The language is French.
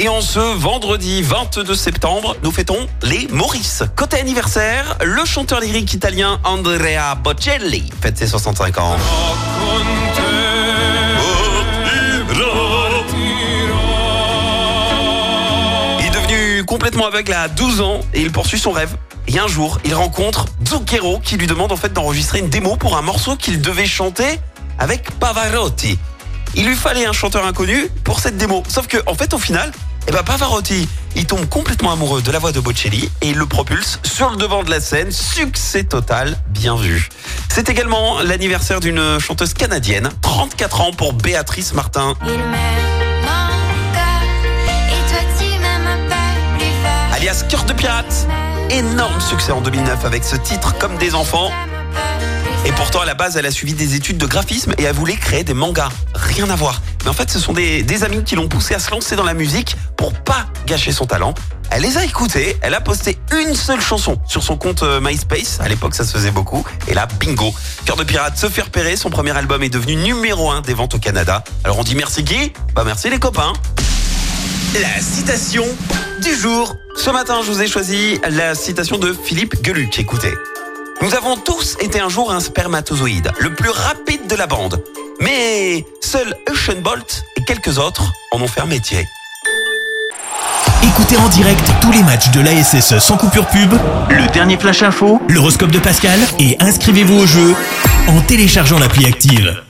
Et en ce vendredi 22 septembre, nous fêtons les Maurice. Côté anniversaire, le chanteur lyrique italien Andrea Bocelli fête ses 65 ans. Il est devenu complètement aveugle à 12 ans et il poursuit son rêve. Et un jour, il rencontre Zucchero qui lui demande en fait d'enregistrer une démo pour un morceau qu'il devait chanter avec Pavarotti. Il lui fallait un chanteur inconnu pour cette démo. Sauf que, en fait, au final, eh ben Pavarotti, il tombe complètement amoureux de la voix de Bocelli et il le propulse sur le devant de la scène. Succès total, bien vu. C'est également l'anniversaire d'une chanteuse canadienne, 34 ans pour Béatrice Martin. Il me manque et toi tu m'aimes pas plus fort. alias Cœur de Pirate. Énorme succès en 2009 avec ce titre comme des enfants. Et pourtant, à la base, elle a suivi des études de graphisme et elle voulait créer des mangas. Rien à voir. Mais en fait, ce sont des, amis qui l'ont poussée à se lancer dans la musique pour pas gâcher son talent. Elle les a écoutés, elle a posté une seule chanson sur son compte euh, MySpace. À l'époque, ça se faisait beaucoup. Et là, bingo. Cœur de pirate se fait repérer. Son premier album est devenu numéro un des ventes au Canada. Alors on dit merci qui Bah merci les copains. La citation du jour. Ce matin, je vous ai choisi la citation de Philippe Geluc. Écoutez. Nous avons tous été un jour un spermatozoïde, le plus rapide de la bande. Mais seul Usain Bolt et quelques autres en ont fait un métier. Écoutez en direct tous les matchs de l'ASSE sans coupure pub, le dernier flash info, l'horoscope de Pascal et inscrivez-vous au jeu en téléchargeant l'appli active.